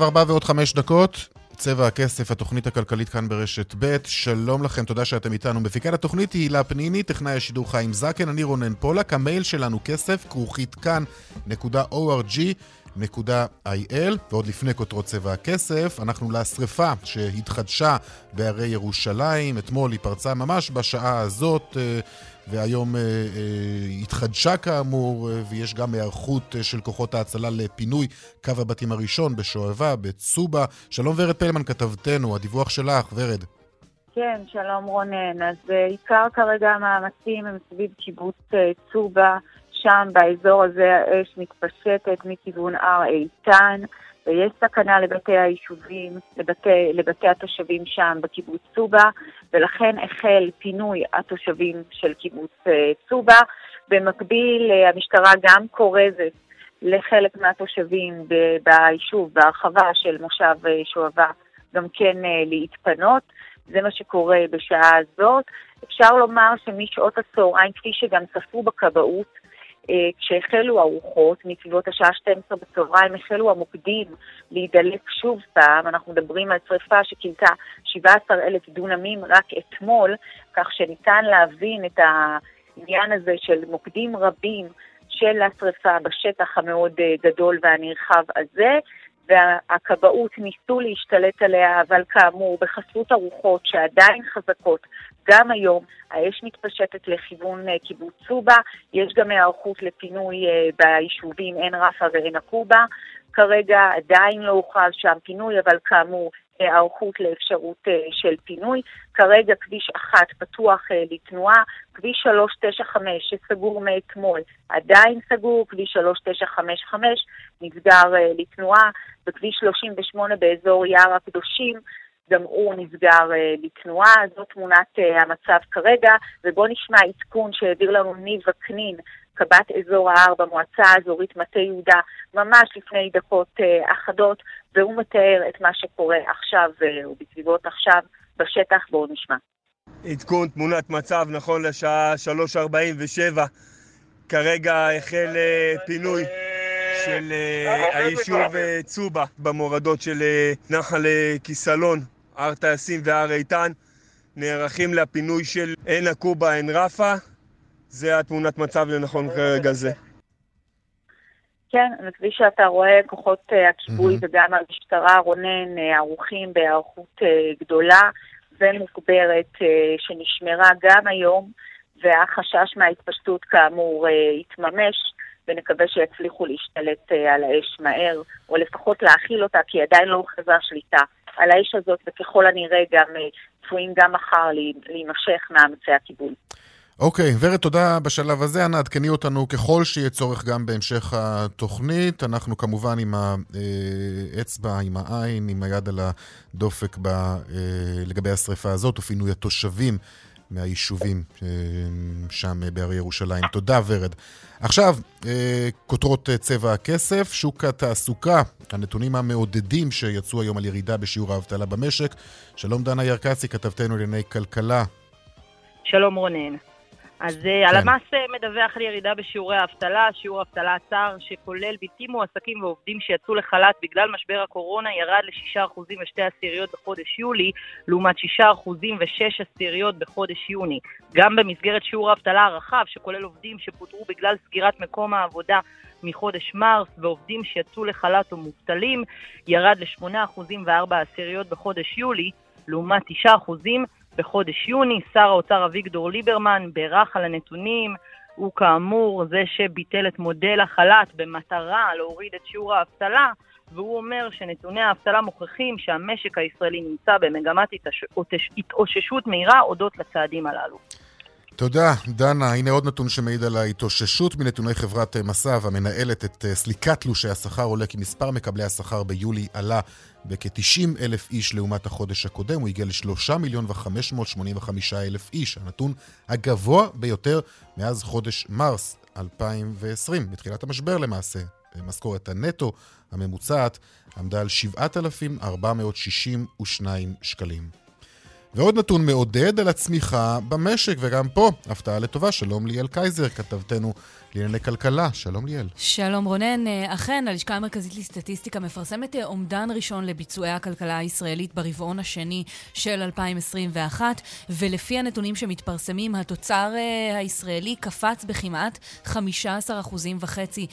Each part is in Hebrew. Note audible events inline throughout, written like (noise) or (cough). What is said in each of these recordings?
עכשיו ארבע ועוד חמש דקות. צבע הכסף, התוכנית הכלכלית כאן ברשת ב', שלום לכם, תודה שאתם איתנו. מפיקת התוכנית היא הילה פניני, טכנאי השידור חיים זקן, אני רונן פולק, המייל שלנו כסף, כרוכית כאן.org.il, ועוד לפני כותרות צבע הכסף, אנחנו לשרפה שהתחדשה בהרי ירושלים, אתמול היא פרצה ממש בשעה הזאת. אה, והיום אה, אה, התחדשה כאמור, אה, ויש גם היערכות אה, של כוחות ההצלה לפינוי קו הבתים הראשון בשואבה, בצובה. שלום ורד פלמן, כתבתנו, הדיווח שלך, ורד. כן, שלום רונן. אז אה, עיקר כרגע המאמצים הם סביב קיבוץ אה, צובה, שם באזור הזה האש מתפשטת מכיוון הר איתן. ויש סכנה לבתי היישובים, לבתי, לבתי התושבים שם בקיבוץ צובה, ולכן החל פינוי התושבים של קיבוץ אה, צובה. במקביל, אה, המשטרה גם כורזת לחלק מהתושבים ביישוב, בהרחבה של מושב אה, שואבה, גם כן להתפנות. זה מה שקורה בשעה הזאת. אפשר לומר שמשעות הצהריים, כפי שגם צפו בכבאות, אה, כשהחלו הרוחות, מסביבות השעה 12 בצהריים, החלו המוקדים להידלק שוב פעם. אנחנו מדברים על שרפה שכילתה 17 אלף דונמים רק אתמול, כך שניתן להבין את העניין הזה של מוקדים רבים של השרפה בשטח המאוד אה, גדול והנרחב הזה. והכבאות ניסו להשתלט עליה, אבל כאמור, בחסות הרוחות שעדיין חזקות, גם היום האש מתפשטת לכיוון אה, קיבוץ צובה, יש גם היערכות לפינוי אה, ביישובים עין רפה ועין עקובה. כרגע עדיין לא הוכרז שם פינוי, אבל כאמור, היערכות לאפשרות אה, של פינוי. כרגע כביש 1 פתוח לתנועה, כביש 395 שסגור מאתמול עדיין סגור, כביש 3955 נסגר לתנועה, וכביש 38 באזור יער הקדושים גם הוא נסגר לתנועה, זו תמונת המצב כרגע, ובואו נשמע עדכון שהעביר לנו ניב וקנין, קב"ט אזור ההר במועצה האזורית מטה יהודה, ממש לפני דקות uh, אחדות, והוא מתאר את מה שקורה עכשיו, uh, ובסביבות עכשיו, בשטח, בואו נשמע. עדכון תמונת מצב נכון לשעה 3.47, כרגע החל uh, פינוי של היישוב צובה במורדות של נחל כיסלון הר טייסים והר איתן, נערכים לפינוי של עין עקובה, עין רפה. זה התמונת מצב לנכון כרגע זה. כן, וכפי שאתה רואה, כוחות uh, הכיבוי mm-hmm. וגם המשטרה, רונן, uh, ערוכים בהיערכות גדולה ומוגברת שנשמרה גם היום, והחשש מההתפשטות כאמור יתממש, ונקווה שיצליחו להשתלט על האש מהר, או לפחות להכיל אותה, כי עדיין לא הוכרזה שליטה על האש הזאת, וככל הנראה גם אה, צפויים גם מחר להימשך מאמצי הכיבוי. אוקיי, ורד, תודה בשלב הזה. אנא עדכני אותנו ככל שיהיה צורך גם בהמשך התוכנית. אנחנו כמובן עם האצבע, עם העין, עם היד על הדופק ב, אה, לגבי השריפה הזאת ופינוי התושבים מהיישובים אה, שם בהרי ירושלים. תודה, ורד. עכשיו, אה, כותרות אה, צבע הכסף, שוק התעסוקה, הנתונים המעודדים שיצאו היום על ירידה בשיעור האבטלה במשק. שלום דנה ירקצי, כתבתנו לענייני כלכלה. שלום רונן. אז אה, כן. הלמ"ס אה, מדווח על ירידה בשיעורי האבטלה, שיעור אבטלה עצר שכולל בלתי מועסקים ועובדים שיצאו לחל"ת בגלל משבר הקורונה ירד ל-6% ו-2 עשיריות בחודש יולי, לעומת 6% ו-6 עשיריות בחודש יוני. גם במסגרת שיעור האבטלה הרחב, שכולל עובדים שפוטרו בגלל סגירת מקום העבודה מחודש מרס ועובדים שיצאו לחל"ת או מובטלים, ירד ל-8% ו-4 עשיריות בחודש יולי, לעומת 9% בחודש יוני. שר האוצר אביגדור ליברמן בירך על הנתונים. הוא כאמור זה שביטל את מודל החל"ת במטרה להוריד את שיעור האבטלה, והוא אומר שנתוני האבטלה מוכיחים שהמשק הישראלי נמצא במגמת התאוששות מהירה הודות לצעדים הללו. תודה, דנה. הנה עוד נתון שמעיד על ההתאוששות מנתוני חברת מס"ב, המנהלת את אה, סליקת תלושי השכר, עולה כי מספר מקבלי השכר ביולי עלה בכ-90 אלף איש לעומת החודש הקודם, הוא הגיע ל-3 מיליון ו-585 אלף איש, הנתון הגבוה ביותר מאז חודש מרס 2020, בתחילת המשבר למעשה. משכורת הנטו הממוצעת עמדה על 7,462 שקלים. ועוד נתון מעודד על הצמיחה במשק, וגם פה, הפתעה לטובה. שלום ליאל קייזר, כתבתנו לענייני כלכלה. שלום ליאל. שלום רונן. אה, אכן, הלשכה המרכזית לסטטיסטיקה מפרסמת אה, אומדן ראשון לביצועי הכלכלה הישראלית ברבעון השני של 2021, ולפי הנתונים שמתפרסמים, התוצר אה, הישראלי קפץ בכמעט 15 אחוזים וחצי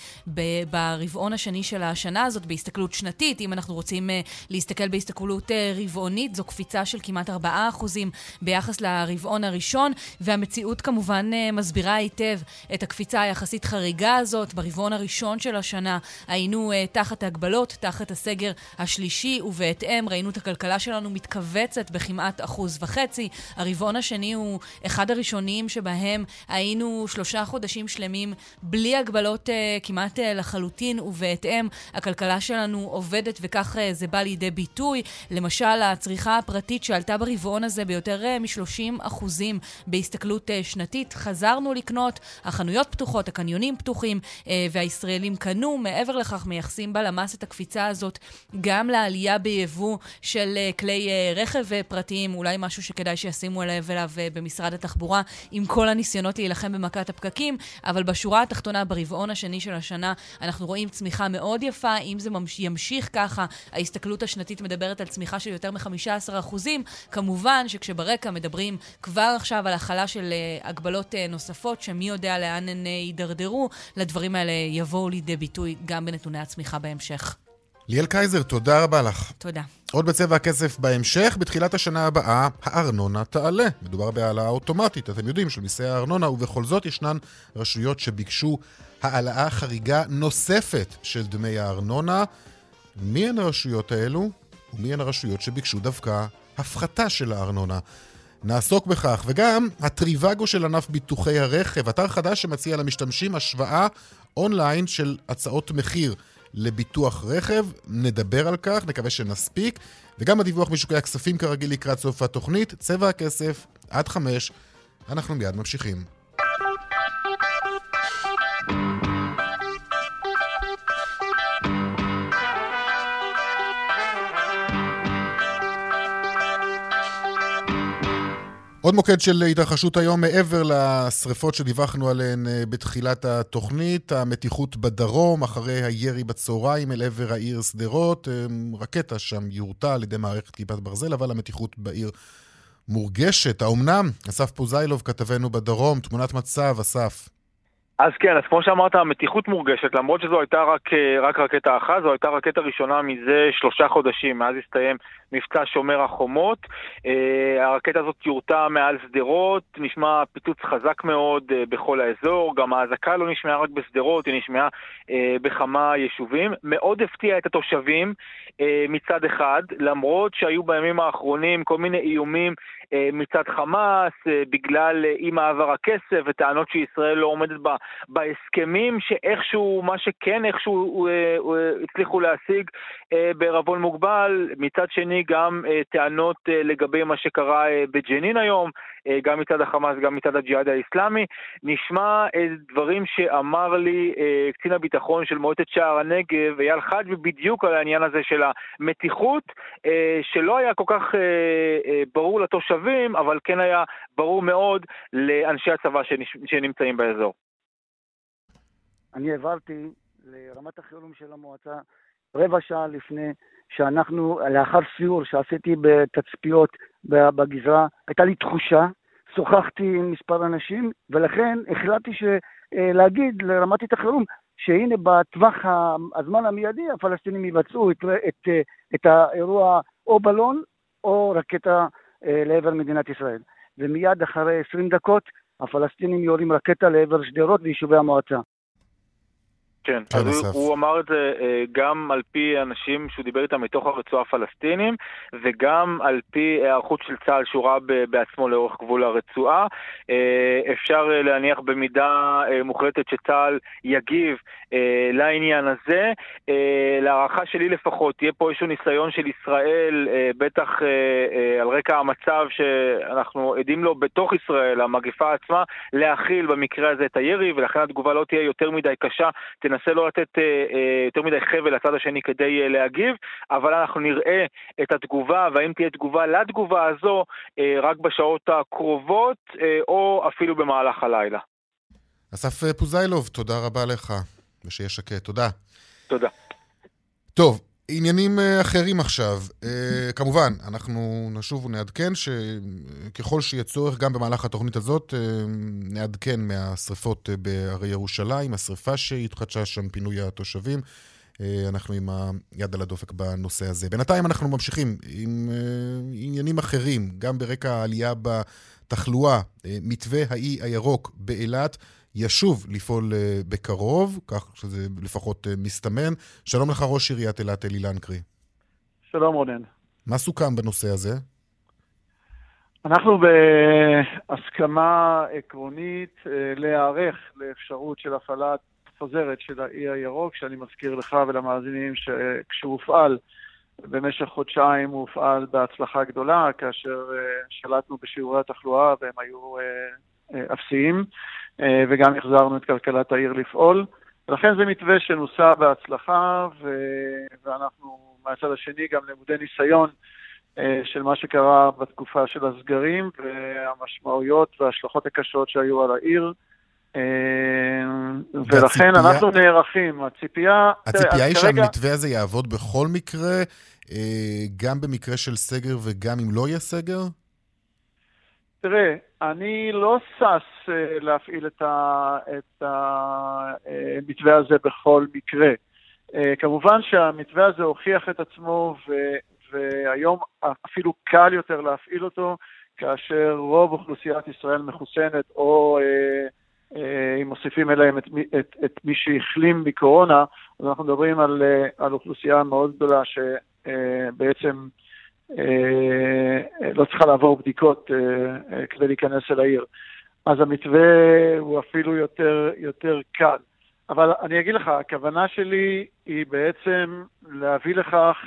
ברבעון השני של השנה הזאת, בהסתכלות שנתית. אם אנחנו רוצים להסתכל בהסתכלות רבעונית, זו קפיצה של כמעט 4 אחוזים ביחס לרבעון הראשון, והמציאות כמובן מסבירה היטב את הקפיצה היחסית. היחסית חריגה הזאת. ברבעון הראשון של השנה היינו uh, תחת הגבלות, תחת הסגר השלישי, ובהתאם ראינו את הכלכלה שלנו מתכווצת בכמעט אחוז וחצי. הרבעון השני הוא אחד הראשונים שבהם היינו שלושה חודשים שלמים בלי הגבלות uh, כמעט uh, לחלוטין, ובהתאם הכלכלה שלנו עובדת, וכך uh, זה בא לידי ביטוי. למשל, הצריכה הפרטית שעלתה ברבעון הזה ביותר uh, מ-30 אחוזים בהסתכלות שנתית. חזרנו לקנות, החנויות פתוחות, הקניונים פתוחים, אה, והישראלים קנו. מעבר לכך, מייחסים בלמ"ס את הקפיצה הזאת גם לעלייה ביבוא של אה, כלי אה, רכב פרטיים, אולי משהו שכדאי שישימו אליו במשרד התחבורה, עם כל הניסיונות להילחם במכת הפקקים, אבל בשורה התחתונה, ברבעון השני של השנה, אנחנו רואים צמיחה מאוד יפה. אם זה ימשיך ככה, ההסתכלות השנתית מדברת על צמיחה של יותר מ-15%. כמובן שכשברקע מדברים כבר עכשיו על החלה של הגבלות נוספות, שמי יודע לאן הן יידרדרו. יידרדרו, לדברים האלה יבואו לידי ביטוי גם בנתוני הצמיחה בהמשך. ליאל קייזר, תודה רבה לך. תודה. עוד בצבע הכסף בהמשך, בתחילת השנה הבאה הארנונה תעלה. מדובר בהעלאה אוטומטית, אתם יודעים, של מיסי הארנונה, ובכל זאת ישנן רשויות שביקשו העלאה חריגה נוספת של דמי הארנונה. מי הן הרשויות האלו, ומי הן הרשויות שביקשו דווקא הפחתה של הארנונה? נעסוק בכך, וגם הטריוואגו של ענף ביטוחי הרכב, אתר חדש שמציע למשתמשים השוואה אונליין של הצעות מחיר לביטוח רכב. נדבר על כך, נקווה שנספיק. וגם הדיווח משוקי הכספים כרגיל לקראת סוף התוכנית. צבע הכסף, עד חמש. אנחנו מיד ממשיכים. עוד מוקד של התרחשות היום, מעבר לשריפות שדיווחנו עליהן אה, בתחילת התוכנית, המתיחות בדרום, אחרי הירי בצהריים אל עבר העיר שדרות. אה, רקטה שם יורתה על ידי מערכת כיפת ברזל, אבל המתיחות בעיר מורגשת. האומנם? אסף פוזיילוב, כתבנו בדרום, תמונת מצב, אסף. אז כן, אז כמו שאמרת, המתיחות מורגשת, למרות שזו הייתה רק, אה, רק רקטה אחת, זו הייתה רקטה ראשונה מזה שלושה חודשים, מאז הסתיים מבצע שומר החומות. Uh, הרקטה הזאת יורתה מעל שדרות, נשמע פיצוץ חזק מאוד uh, בכל האזור, גם האזעקה לא נשמעה רק בשדרות, היא נשמעה בכמה יישובים. מאוד הפתיע את התושבים מצד אחד, למרות שהיו בימים האחרונים כל מיני איומים אה, מצד חמאס, אה, בגלל אה, אי מעבר הכסף וטענות שישראל לא עומדת בה, בהסכמים שאיכשהו, מה שכן איכשהו הצליחו להשיג בערבון מוגבל, מצד שני גם טענות לגבי מה שקרה בג'נין היום, גם מצד החמאס, גם מצד הג'יהאד האיסלאמי. נשמע דברים שאמר לי קצין הביטחון של מועצת שער הנגב, אייל חג'בי, בדיוק על העניין הזה של המתיחות, שלא היה כל כך ברור לתושבים. תושבים, אבל כן היה ברור מאוד לאנשי הצבא שנמצאים באזור. אני העברתי לרמת החירום של המועצה רבע שעה לפני שאנחנו, לאחר סיור שעשיתי בתצפיות בגזרה, הייתה לי תחושה, שוחחתי עם מספר אנשים, ולכן החלטתי ש... אה, להגיד לרמת החירום שהנה בטווח הזמן המיידי הפלסטינים יבצעו את, את, את האירוע או בלון או רקטה אה, לעבר מדינת ישראל. ומיד אחרי 20 דקות הפלסטינים יורים רקטה לעבר שדרות ויישובי המועצה. כן, כן, אז. הוא, הוא אמר את זה אה, גם על פי אנשים שהוא דיבר איתם מתוך הרצועה הפלסטינים, וגם על פי היערכות של צה"ל שהוא ראה בעצמו לאורך גבול הרצועה. אה, אפשר אה, להניח במידה מוחלטת שצה"ל יגיב לעניין הזה. להערכה שלי לפחות, יהיה פה איזשהו ניסיון של ישראל, בטח על רקע המצב שאנחנו עדים לו בתוך ישראל, המגפה עצמה, להכיל במקרה הזה את הירי, ולכן התגובה לא תהיה יותר מדי קשה. תנסה לא לתת אה, אה, יותר מדי חבל לצד השני כדי אה, להגיב, אבל אנחנו נראה את התגובה, והאם תהיה תגובה לתגובה הזו רק בשעות הקרובות, או אפילו במהלך הלילה. אסף פוזיילוב, תודה רבה לך, ושיהיה שקט. תודה. תודה. טוב, עניינים אה, אחרים עכשיו. אה, כמובן, אנחנו נשוב ונעדכן שככל שיהיה צורך, גם במהלך התוכנית הזאת, אה, נעדכן מהשריפות אה, בהרי ירושלים, השריפה שהתחדשה שם, פינוי התושבים. אה, אנחנו עם היד על הדופק בנושא הזה. בינתיים אנחנו ממשיכים עם אה, עניינים אחרים, גם ברקע העלייה בתחלואה. אה, מתווה האי הירוק באילת ישוב לפעול אה, בקרוב, כך שזה לפחות אה, מסתמן. שלום לך, ראש עיריית אילת אלי לנקרי. שלום רונן. מה סוכם בנושא הזה? אנחנו בהסכמה עקרונית אה, להיערך לאפשרות של הפעלת חוזרת של האי הירוק, שאני מזכיר לך ולמאזינים שכשהוא הופעל במשך חודשיים הוא הופעל בהצלחה גדולה, כאשר שלטנו בשיעורי התחלואה והם היו אפסיים, וגם החזרנו את כלכלת העיר לפעול. ולכן זה מתווה שנוסה בהצלחה, ו... ואנחנו מהצד השני גם למודי ניסיון אה, של מה שקרה בתקופה של הסגרים והמשמעויות וההשלכות הקשות שהיו על העיר. אה, ולכן והציפייה- אנחנו נערכים. הציפייה... הציפייה היא כרגע- שהמתווה הזה יעבוד בכל מקרה, אה, גם במקרה של סגר וגם אם לא יהיה סגר? תראה, אני לא שש אה, להפעיל את ה- את המתווה הזה בכל מקרה. אה, כמובן שהמתווה הזה הוכיח את עצמו, ו- והיום אפילו קל יותר להפעיל אותו, כאשר רוב אוכלוסיית ישראל מחוסנת, או אה, אה, אם מוסיפים אליהם את, את, את מי שהחלים מקורונה, אז אנחנו מדברים על, אה, על אוכלוסייה מאוד גדולה שבעצם אה, לא צריכה לעבור בדיקות אה, אה, כדי להיכנס אל העיר. אז המתווה הוא אפילו יותר, יותר קל. אבל אני אגיד לך, הכוונה שלי היא בעצם להביא לכך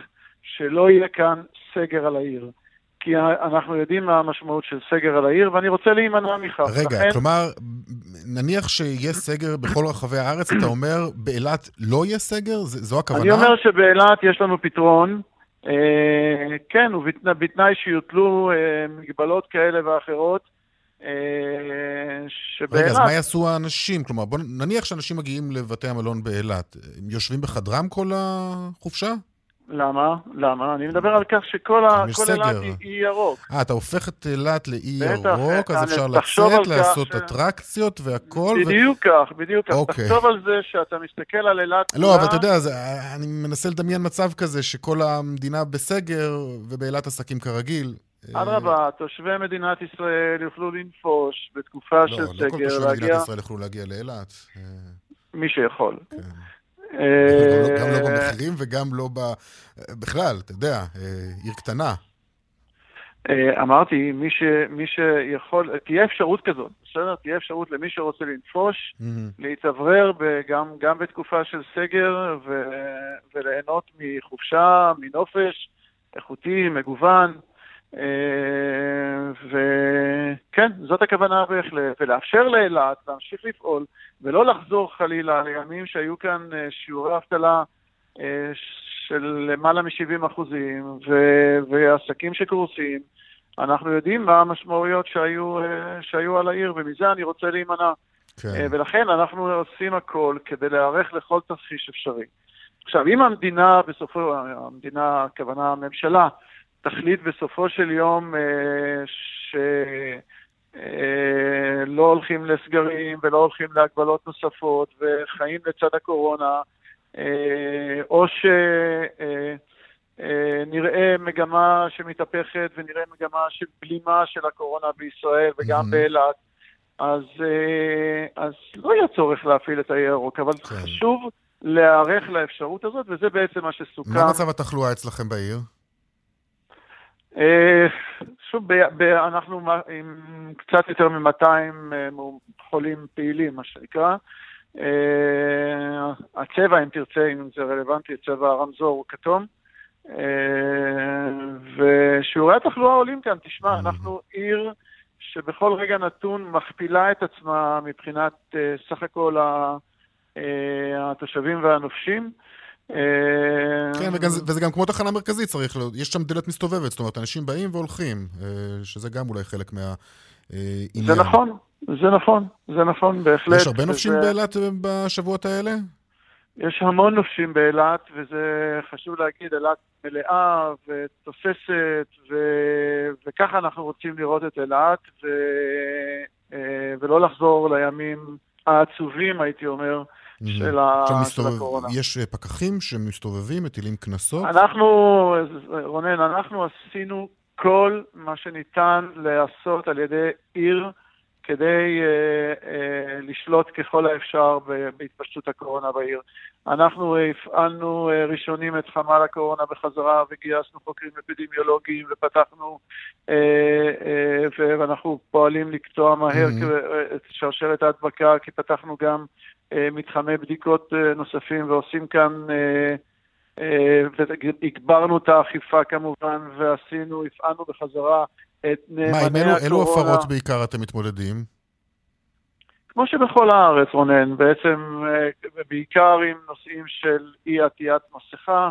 שלא יהיה כאן סגר על העיר. כי אנחנו יודעים מה המשמעות של סגר על העיר, ואני רוצה להימנע מכך. רגע, לכן, כלומר, נניח שיהיה סגר בכל רחבי הארץ, אתה אומר, באילת לא יהיה סגר? זו הכוונה? אני אומר שבאילת יש לנו פתרון, אה, כן, ובתנאי שיוטלו אה, מגבלות כאלה ואחרות, אה, שבאילת... רגע, אז מה יעשו האנשים? כלומר, בוא נניח שאנשים מגיעים לבתי המלון באילת, הם יושבים בחדרם כל החופשה? למה? למה? אני מדבר על כך שכל סגר. אילת היא היא ירוק. אה, אתה הופך את אילת לאי ירוק, אז אה, אפשר לצאת, לעשות אטרקציות והכל. בדיוק כך, בדיוק כך. אוקיי. תחשוב על זה שאתה מסתכל על אילת לא, אבל אתה יודע, זה- אני מנסה לדמיין מצב כזה שכל המדינה בסגר ובאילת עסקים כרגיל. אה, אדרבה, תושבי מדינת ישראל יוכלו לנפוש בתקופה של לא, לא כל סגר, תושבי מדינת להגיע ישראל יוכלו להגיע לאילת. אה, מי שיכול. אה, גם לא- במחירים וגם לא ב... בכלל, אתה יודע, אה, עיר קטנה. אה, אמרתי, מי, ש, מי שיכול, תהיה אפשרות כזאת, בסדר? תהיה אפשרות למי שרוצה לנפוש, מהמם. להתאוורר גם, גם בתקופה של סגר ו, וליהנות מחופשה, מנופש איכותי, מגוון. אה, וכן, זאת הכוונה בהחלט, ולאפשר לאילת להמשיך לפעול ולא לחזור חלילה לימים שהיו כאן אה, שיעורי אבטלה אה, של למעלה מ-70 אחוזים ו- ועסקים שקורסים. אנחנו יודעים מה המשמעויות שהיו, שהיו על העיר, ומזה אני רוצה להימנע. כן. ולכן אנחנו עושים הכל כדי להיערך לכל תרחיש אפשרי. עכשיו, אם המדינה בסופו, המדינה, הכוונה הממשלה, תחליט בסופו של יום אה, שלא הולכים לסגרים ולא הולכים להגבלות נוספות וחיים לצד הקורונה, אה, או שנראה מגמה שמתהפכת ונראה מגמה של בלימה של הקורונה בישראל וגם מהמם. באילת, אז, אה, אז לא יהיה צורך להפעיל את האי הירוק, אבל כן. חשוב להיערך לאפשרות הזאת, וזה בעצם מה שסוכם. מה מצב התחלואה אצלכם בעיר? אה, שוב, אנחנו עם קצת יותר מ-200 אה, חולים פעילים, מה שנקרא. הצבע, אם תרצה, אם זה רלוונטי, צבע הרמזור הוא כתום. ושיעורי התחלואה עולים כאן. תשמע, אנחנו עיר שבכל רגע נתון מכפילה את עצמה מבחינת סך הכל התושבים והנופשים. כן, וזה גם כמו תחנה מרכזית צריך יש שם דלת מסתובבת, זאת אומרת, אנשים באים והולכים, שזה גם אולי חלק מהעניין. זה נכון, זה נכון, זה נכון, בהחלט. יש הרבה נופשים באילת בשבועות האלה? יש המון נופשים באילת, וזה חשוב להגיד, אילת מלאה ותוססת, ו... וככה אנחנו רוצים לראות את אילת, ו... ולא לחזור לימים העצובים, הייתי אומר, של, ה... של הקורונה. יש פקחים שמסתובבים, מטילים קנסות? אנחנו, רונן, אנחנו עשינו כל מה שניתן להיעשות על ידי עיר כדי uh, uh, לשלוט ככל האפשר בהתפשטות הקורונה בעיר. אנחנו הפעלנו uh, ראשונים את חמ"ל הקורונה בחזרה וגייסנו חוקרים אפידמיולוגיים ופתחנו, uh, uh, ואנחנו פועלים לקטוע מהר mm-hmm. את שרשרת ההדבקה, כי פתחנו גם uh, מתחמי בדיקות uh, נוספים ועושים כאן... Uh, והגברנו את האכיפה כמובן, ועשינו, הפעלנו בחזרה את נאמני הקורונה. מה, עם אילו הפרות בעיקר אתם מתמודדים? כמו שבכל הארץ, רונן, בעצם בעיקר עם נושאים של אי עטיית מסכה.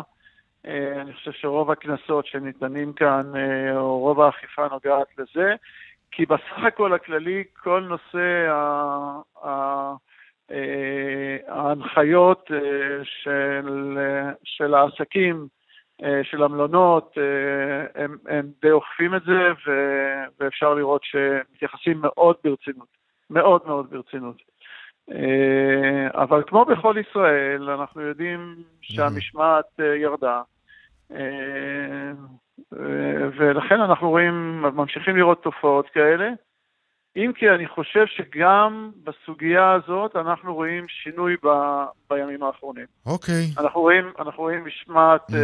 אני חושב שרוב הקנסות שניתנים כאן, או רוב האכיפה נוגעת לזה, כי בסך הכל הכללי, כל נושא ההנחיות של, של העסקים, של המלונות, הם, הם די אוכפים את זה, ואפשר לראות שמתייחסים מאוד ברצינות, מאוד מאוד ברצינות. אבל כמו בכל ישראל, אנחנו יודעים שהמשמעת ירדה, ולכן אנחנו רואים, ממשיכים לראות תופעות כאלה. אם כי אני חושב שגם בסוגיה הזאת אנחנו רואים שינוי ב, בימים האחרונים. אוקיי. Okay. אנחנו רואים, אנחנו רואים משמעת mm.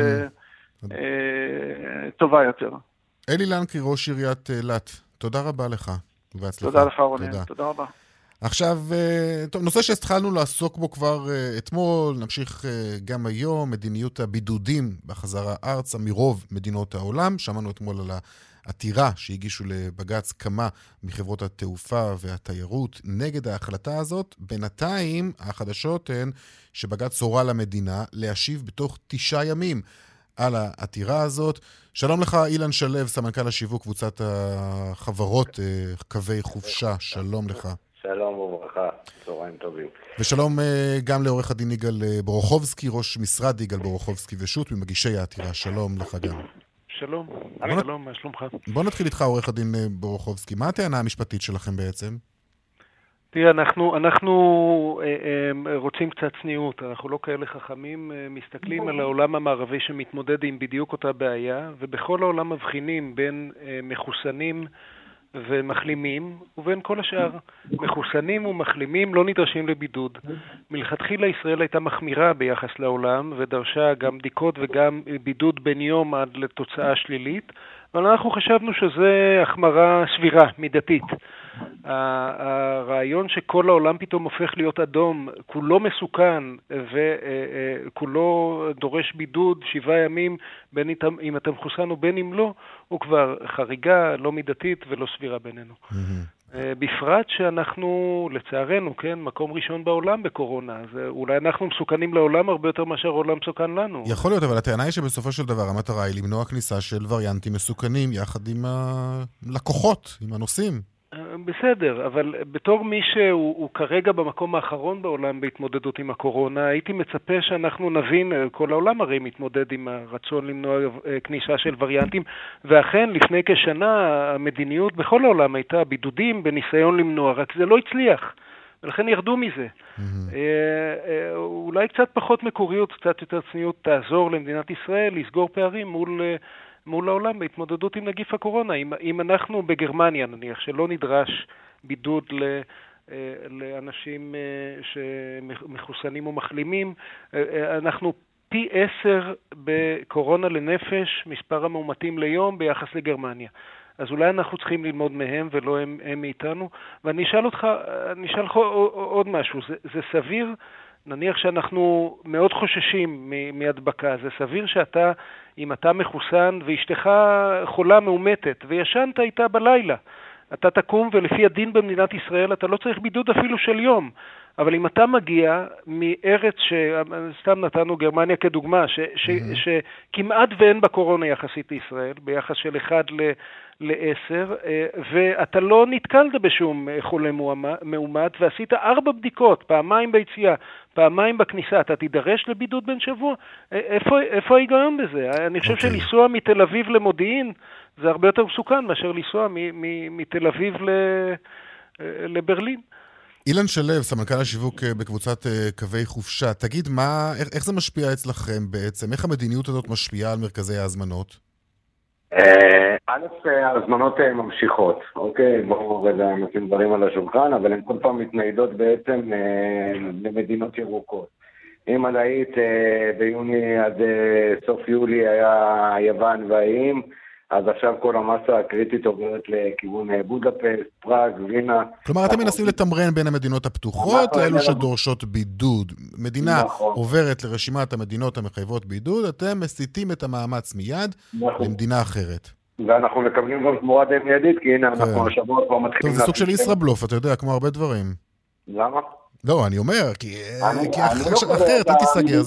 אה, אה, טובה יותר. אלי לנקרי, ראש עיריית אילת, תודה רבה לך, ובהצלחה. תודה לך, רונן. תודה. תודה רבה. עכשיו, טוב, נושא שהתחלנו לעסוק בו כבר אתמול, נמשיך גם היום, מדיניות הבידודים בחזרה ארצה מרוב מדינות העולם. שמענו אתמול על העתירה שהגישו לבג"ץ כמה מחברות התעופה והתיירות נגד ההחלטה הזאת. בינתיים, החדשות הן שבג"ץ הורה למדינה להשיב בתוך תשעה ימים על העתירה הזאת. שלום לך, אילן שלו, סמנכ"ל השיווק קבוצת החברות קווי חופשה, שלום לך. שלום וברכה, צהריים טובים. ושלום גם לעורך הדין יגאל ברוכובסקי, ראש משרד יגאל ברוכובסקי ושות' ממגישי העתירה, שלום לך גם. שלום, שלום, מה שלומך? בוא נתחיל איתך, עורך הדין ברוכובסקי. מה הטענה המשפטית שלכם בעצם? תראה, אנחנו, אנחנו אה, אה, רוצים קצת צניעות, אנחנו לא כאלה חכמים, אה, מסתכלים על העולם המערבי שמתמודד עם בדיוק אותה בעיה, ובכל העולם מבחינים בין אה, מחוסנים ומחלימים, ובין כל השאר. מחוסנים ומחלימים לא נדרשים לבידוד. מלכתחילה ישראל הייתה מחמירה ביחס לעולם, ודרשה גם בדיקות וגם בידוד בין יום עד לתוצאה שלילית, אבל אנחנו חשבנו שזו החמרה סבירה, מידתית. הרעיון שכל העולם פתאום הופך להיות אדום, כולו מסוכן וכולו דורש בידוד שבעה ימים, בין אם אתה מחוסן ובין אם לא, הוא כבר חריגה לא מידתית ולא סבירה בינינו. בפרט שאנחנו, לצערנו, כן, מקום ראשון בעולם בקורונה, אז אולי אנחנו מסוכנים לעולם הרבה יותר מאשר העולם מסוכן לנו. יכול להיות, אבל הטענה היא שבסופו של דבר המטרה היא למנוע כניסה של וריאנטים מסוכנים יחד עם הלקוחות, עם הנוסעים. בסדר, אבל בתור מי שהוא כרגע במקום האחרון בעולם בהתמודדות עם הקורונה, הייתי מצפה שאנחנו נבין, כל העולם הרי מתמודד עם הרצון למנוע כניסה של וריאנטים, ואכן לפני כשנה המדיניות בכל העולם הייתה בידודים בניסיון למנוע, רק זה לא הצליח. ולכן ירדו מזה. Mm-hmm. אולי קצת פחות מקוריות, קצת יותר צניעות תעזור למדינת ישראל לסגור פערים מול מול העולם בהתמודדות עם נגיף הקורונה. אם, אם אנחנו בגרמניה, נניח, שלא נדרש בידוד לאנשים שמחוסנים או מחלימים. אנחנו פי עשר בקורונה לנפש, מספר המאומתים ליום ביחס לגרמניה. אז אולי אנחנו צריכים ללמוד מהם ולא הם, הם מאיתנו. ואני אשאל אותך, אני אשאל אותך עוד משהו, זה, זה סביר, נניח שאנחנו מאוד חוששים מהדבקה, זה סביר שאתה, אם אתה מחוסן ואשתך חולה מאומתת וישנת איתה בלילה, אתה תקום ולפי הדין במדינת ישראל אתה לא צריך בידוד אפילו של יום. אבל אם אתה מגיע מארץ ש... סתם נתנו גרמניה כדוגמה, ש... ש... mm-hmm. שכמעט ואין בה קורונה יחסית לישראל, ביחס של 1 ל-10, אה, ואתה לא נתקלת בשום חולה מאומת, ועשית ארבע בדיקות, פעמיים ביציאה, פעמיים בכניסה, אתה תידרש לבידוד בן שבוע? אה, איפה, איפה ההיגיון בזה? אני חושב okay. אוקיי. שלנסוע מתל אביב למודיעין זה הרבה יותר מסוכן מאשר לנסוע מתל אביב ל... אה, לברלין. אילן שלו, סמנכ"ל השיווק אה, בקבוצת אה, קווי חופשה, תגיד, מה, איך, איך זה משפיע אצלכם בעצם? איך המדיניות הזאת משפיעה על מרכזי ההזמנות? אה, א', ההזמנות ממשיכות, אוקיי? בואו רגע נשים דברים על השולחן, אבל הן כל פעם מתניידות בעצם למדינות ירוקות. אם עד היית ביוני עד סוף יולי היה יוון והאיים, אז עכשיו כל המסה הקריטית עוברת לכיוון אה, בודפסט, פראג, וינה. כלומר, אתם מנסים לתמרן בין המדינות הפתוחות לאלו שדורשות בידוד. מדינה נכון. עוברת לרשימת המדינות המחייבות בידוד, אתם מסיטים את המאמץ מיד נכון. למדינה אחרת. ואנחנו מקבלים גם תמורה די מיידית, כי הנה, אנחנו כן. השבוע כבר מתחילים... טוב, זה סוג של ישראבלוף, אתה יודע, כמו הרבה דברים. למה? לא, אני אומר, כי לא אחרת, אל תיסגר.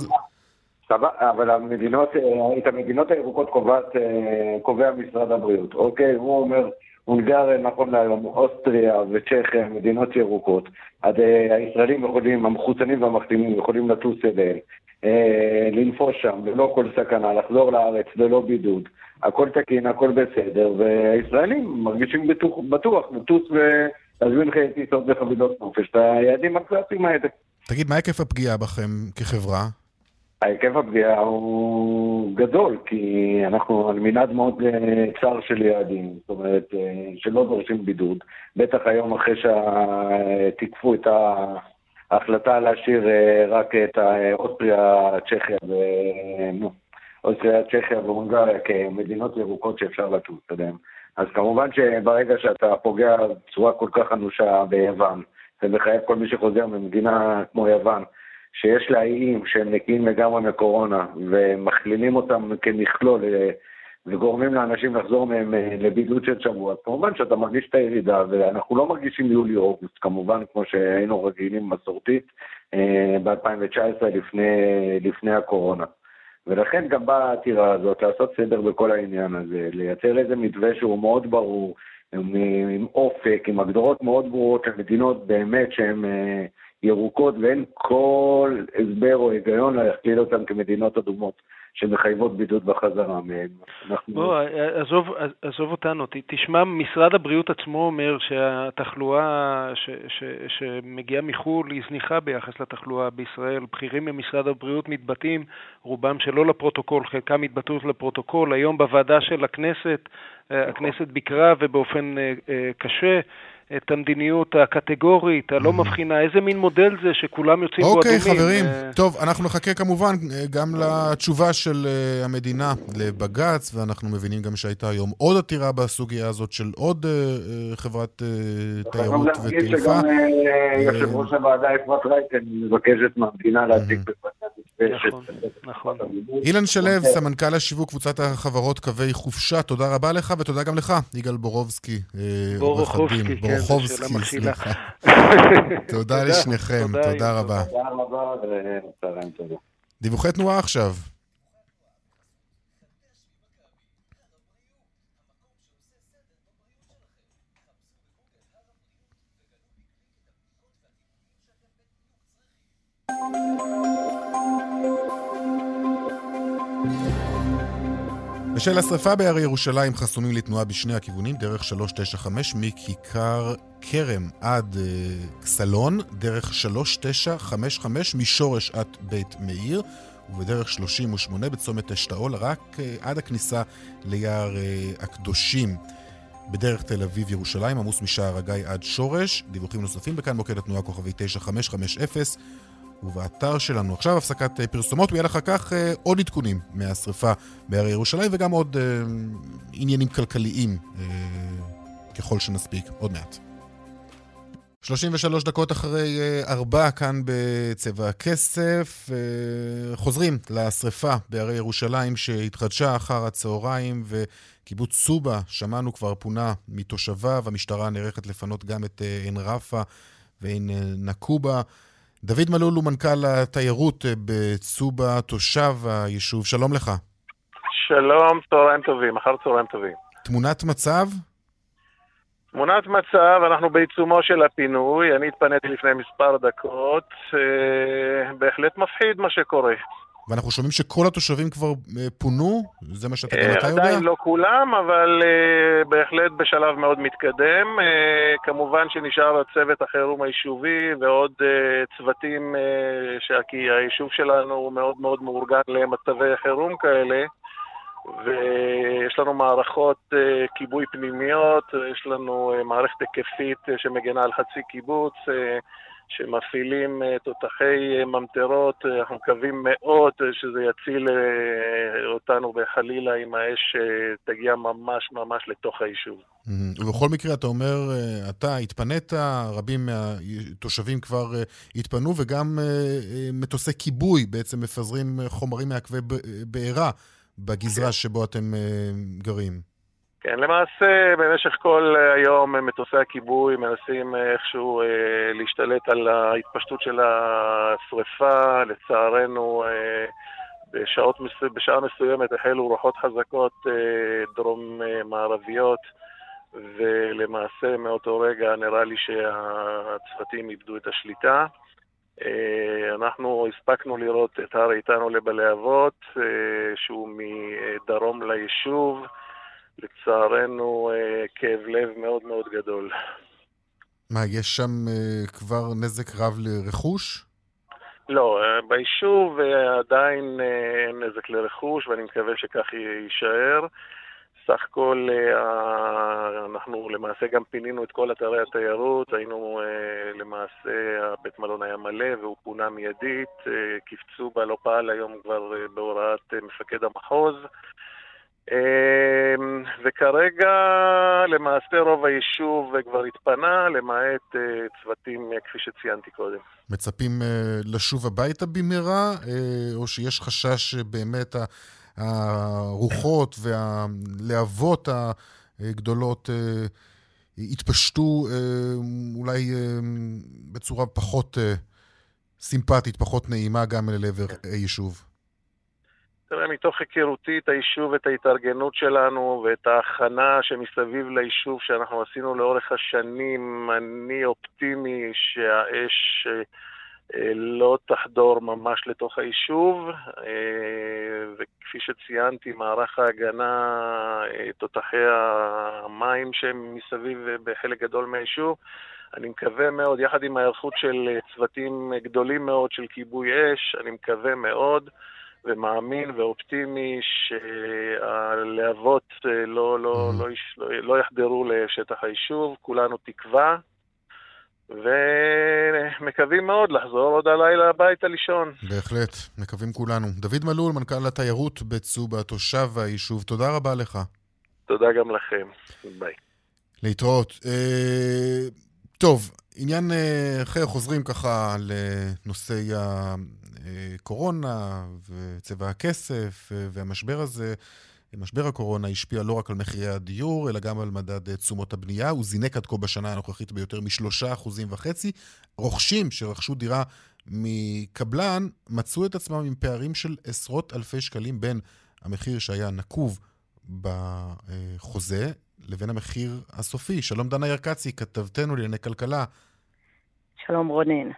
אבל המדינות, אה, את המדינות הירוקות קובעת, אה, קובע משרד הבריאות, אוקיי? הוא אומר, הונגריה נכון להיום, אוסטריה וצ'כיה, מדינות ירוקות. אה, הישראלים יכולים, המחוסנים והמחתימים יכולים לטוס אליהם, לנפוש שם ללא כל סכנה, לחזור לארץ ללא בידוד. הכל תקין, הכל בסדר, והישראלים מרגישים בטוח, בטוח לטוס ולהזמין חיי טיסות וחבילות נופש את היעדים הקלאסיים האלה. תגיד, מה היקף הפגיעה בכם כחברה? ההיקף הפגיעה הוא גדול, כי אנחנו על מנעד מאוד אה, צר של יעדים, זאת אומרת, אה, שלא דורשים בידוד. בטח היום אחרי שתיקפו את ההחלטה להשאיר אה, רק את אוסטריה, צ'כיה ו... אוסטריה, צ'כיה והונגריה כמדינות ירוקות שאפשר לטוס עליהן. אז כמובן שברגע שאתה פוגע בצורה כל כך אנושה ביוון, זה מחייב כל מי שחוזר ממדינה כמו יוון, שיש לה איים שהם נקיים לגמרי מקורונה, ומכלילים אותם כמכלול, אה, וגורמים לאנשים לחזור מהם אה, לבידוד של שבוע, כמובן שאתה מרגיש את הירידה, ואנחנו לא מרגישים יולי-אוגוסט, כמובן, כמו שהיינו רגילים מסורתית אה, ב-2019 לפני, לפני הקורונה. ולכן גם באה העתירה הזאת לעשות סדר בכל העניין הזה, לייצר איזה מתווה שהוא מאוד ברור, עם, עם אופק, עם הגדרות מאוד ברורות של מדינות באמת שהן ירוקות ואין כל הסבר או היגיון להכליל אותן כמדינות אדומות שמחייבות בידוד בחזרה מהן. אנחנו... בוא, עזוב, עזוב אותנו, תשמע, משרד הבריאות עצמו אומר שהתחלואה ש, ש, שמגיעה מחו"ל היא זניחה ביחס לתחלואה בישראל. בכירים במשרד הבריאות מתבטאים, רובם שלא לפרוטוקול, חלקם התבטאו לפרוטוקול. היום בוועדה של הכנסת, נכון. הכנסת ביקרה ובאופן אה, אה, קשה. את המדיניות הקטגורית, הלא מבחינה, איזה מין מודל זה שכולם יוצאים בו אדומים. אוקיי, חברים, אה, טוב, אנחנו נחכה כמובן אה, גם לתשובה של אה, המדינה לבג"ץ, ואנחנו מבינים גם שהייתה היום עוד עתירה בסוגיה הזאת של עוד חברת תיירות ותעופה. שגם יושב ראש הוועדה אפרת רייטן מבקשת מהמדינה להציג נכון, נכון. אילן שלו, סמנכ"ל השיווק קבוצת החברות קווי חופשה, תודה רבה לך ותודה גם לך, יגאל בורובסקי, עורך הדין. בורחובסקי, סליחה. (laughs) תודה לשניכם, תודה רבה. תודה רבה. דיווחי תנועה עכשיו. בשל השרפה בהרי ירושלים חסומים לתנועה בשני הכיוונים, דרך 395 מכיכר כרם עד uh, סלון, דרך 3955 משורש עד בית מאיר, ובדרך 38 בצומת אשתאול, רק uh, עד הכניסה ליער uh, הקדושים. בדרך תל אביב-ירושלים, עמוס משער הגיא עד שורש. דיווחים נוספים בכאן מוקד התנועה כוכבי 9550 ובאתר שלנו. עכשיו הפסקת פרסומות, מיד אחר כך עוד עדכונים מהשרפה בהרי ירושלים וגם עוד עניינים כלכליים ככל שנספיק עוד מעט. 33 דקות אחרי 4 כאן בצבע הכסף. חוזרים לשרפה בהרי ירושלים שהתחדשה אחר הצהריים וקיבוץ סובה, שמענו כבר, פונה מתושביו. המשטרה נערכת לפנות גם את עין רפה ועין נקובה. דוד מלול הוא מנכ"ל התיירות בצובה, תושב היישוב. שלום לך. שלום, צהריים טובים, אחר צהריים טובים. תמונת מצב? תמונת מצב, אנחנו בעיצומו של הפינוי, אני התפניתי לפני מספר דקות, אה, בהחלט מפחיד מה שקורה. ואנחנו שומעים שכל התושבים כבר אה, פונו? זה מה שאתה גם אתה יודע? עדיין לא כולם, אבל אה, בהחלט בשלב מאוד מתקדם. אה, כמובן שנשאר צוות החירום היישובי ועוד אה, צוותים, אה, כי היישוב שלנו הוא מאוד מאוד מאורגן למצבי חירום כאלה. ויש לנו מערכות כיבוי פנימיות, יש לנו מערכת היקפית שמגנה על חצי קיבוץ, שמפעילים uh, תותחי uh, ממטרות, uh, אנחנו מקווים מאוד שזה יציל אותנו בחלילה אם האש תגיע ממש ממש לתוך היישוב. ובכל מקרה, אתה אומר, אתה התפנית, רבים מהתושבים כבר התפנו, וגם מטוסי כיבוי בעצם מפזרים חומרים מעכבי בעירה. בגזרה כן. שבו אתם גרים. כן, למעשה במשך כל היום מטוסי הכיבוי מנסים איכשהו אה, להשתלט על ההתפשטות של השריפה. לצערנו, אה, בשעות, בשעה מסוימת החלו רוחות חזקות אה, דרום-מערביות, ולמעשה מאותו רגע נראה לי שהצוותים איבדו את השליטה. אה, אנחנו הספקנו לראות את הר איתנו לבלהבות, אה, שהוא מדרום ליישוב. לצערנו, אה, כאב לב מאוד מאוד גדול. מה, יש שם כבר נזק רב לרכוש? לא, ביישוב עדיין אין נזק לרכוש, ואני מקווה שכך יישאר. סך הכל אה, אנחנו למעשה גם פינינו את כל אתרי התיירות, היינו אה, למעשה, הבית מלון היה מלא והוא פונה מיידית, אה, קפצו בה, לא פעל היום כבר בהוראת מפקד המחוז. וכרגע למעשה רוב היישוב כבר התפנה, למעט צוותים כפי שציינתי קודם. מצפים לשוב הביתה במהרה, או שיש חשש שבאמת הרוחות והלהבות הגדולות אה, התפשטו אה, אולי אה, בצורה פחות סימפטית, פחות נעימה גם אל עבר היישוב. תראה, מתוך היכרותי את היישוב, את ההתארגנות שלנו ואת ההכנה שמסביב ליישוב שאנחנו עשינו לאורך השנים, אני אופטימי שהאש אה, לא תחדור ממש לתוך היישוב, אה, וכפי שציינתי, מערך ההגנה, אה, תותחי המים שהם מסביב בחלק גדול מהיישוב, אני מקווה מאוד, יחד עם ההיערכות של צוותים גדולים מאוד של כיבוי אש, אני מקווה מאוד ומאמין ואופטימי שהלהבות לא, לא, לא, לא, לא יחדרו לשטח היישוב, כולנו תקווה. ומקווים מאוד לחזור עוד הלילה הביתה לישון. בהחלט, מקווים כולנו. דוד מלול, מנכ"ל התיירות בצובה, תושב היישוב, תודה רבה לך. תודה גם לכם. ביי. להתראות. אה, טוב, עניין אה, אחר, חוזרים ככה לנושאי הקורונה וצבע הכסף אה, והמשבר הזה. משבר הקורונה השפיע לא רק על מחירי הדיור, אלא גם על מדד תשומות הבנייה. הוא זינק עד כה בשנה הנוכחית ביותר משלושה אחוזים וחצי. רוכשים שרכשו דירה מקבלן מצאו את עצמם עם פערים של עשרות אלפי שקלים בין המחיר שהיה נקוב בחוזה לבין המחיר הסופי. שלום דנה ירקצי, כתבתנו לענייני כלכלה. שלום רונן.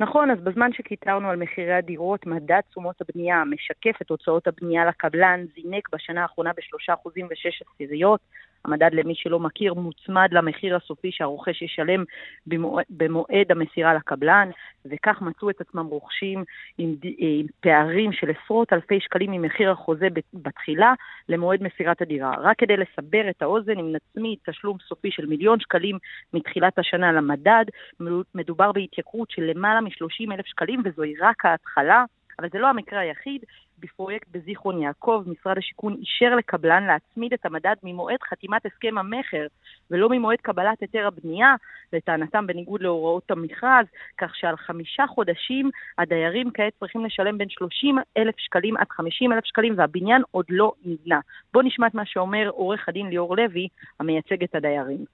נכון, אז בזמן שקיטרנו על מחירי הדירות, מדד תשומות הבנייה משקף את הוצאות הבנייה לקבלן, זינק בשנה האחרונה ב-3% ו-6 עשיריות. המדד, למי שלא מכיר, מוצמד למחיר הסופי שהרוכש ישלם במועד, במועד המסירה לקבלן, וכך מצאו את עצמם רוכשים עם, עם פערים של עשרות אלפי שקלים ממחיר החוזה בתחילה למועד מסירת הדירה. רק כדי לסבר את האוזן, אם נצמיד תשלום סופי של מיליון שקלים מתחילת השנה למדד, מדובר בהתייקרות של למעלה מ-30 אלף שקלים, וזוהי רק ההתחלה. אבל זה לא המקרה היחיד. בפרויקט בזיכרון יעקב, משרד השיכון אישר לקבלן להצמיד את המדד ממועד חתימת הסכם המכר, ולא ממועד קבלת היתר הבנייה, לטענתם בניגוד להוראות המכרז, כך שעל חמישה חודשים הדיירים כעת צריכים לשלם בין 30 אלף שקלים עד 50 אלף שקלים, והבניין עוד לא נבנה. בואו נשמע את מה שאומר עורך הדין ליאור לוי, המייצג את הדיירים.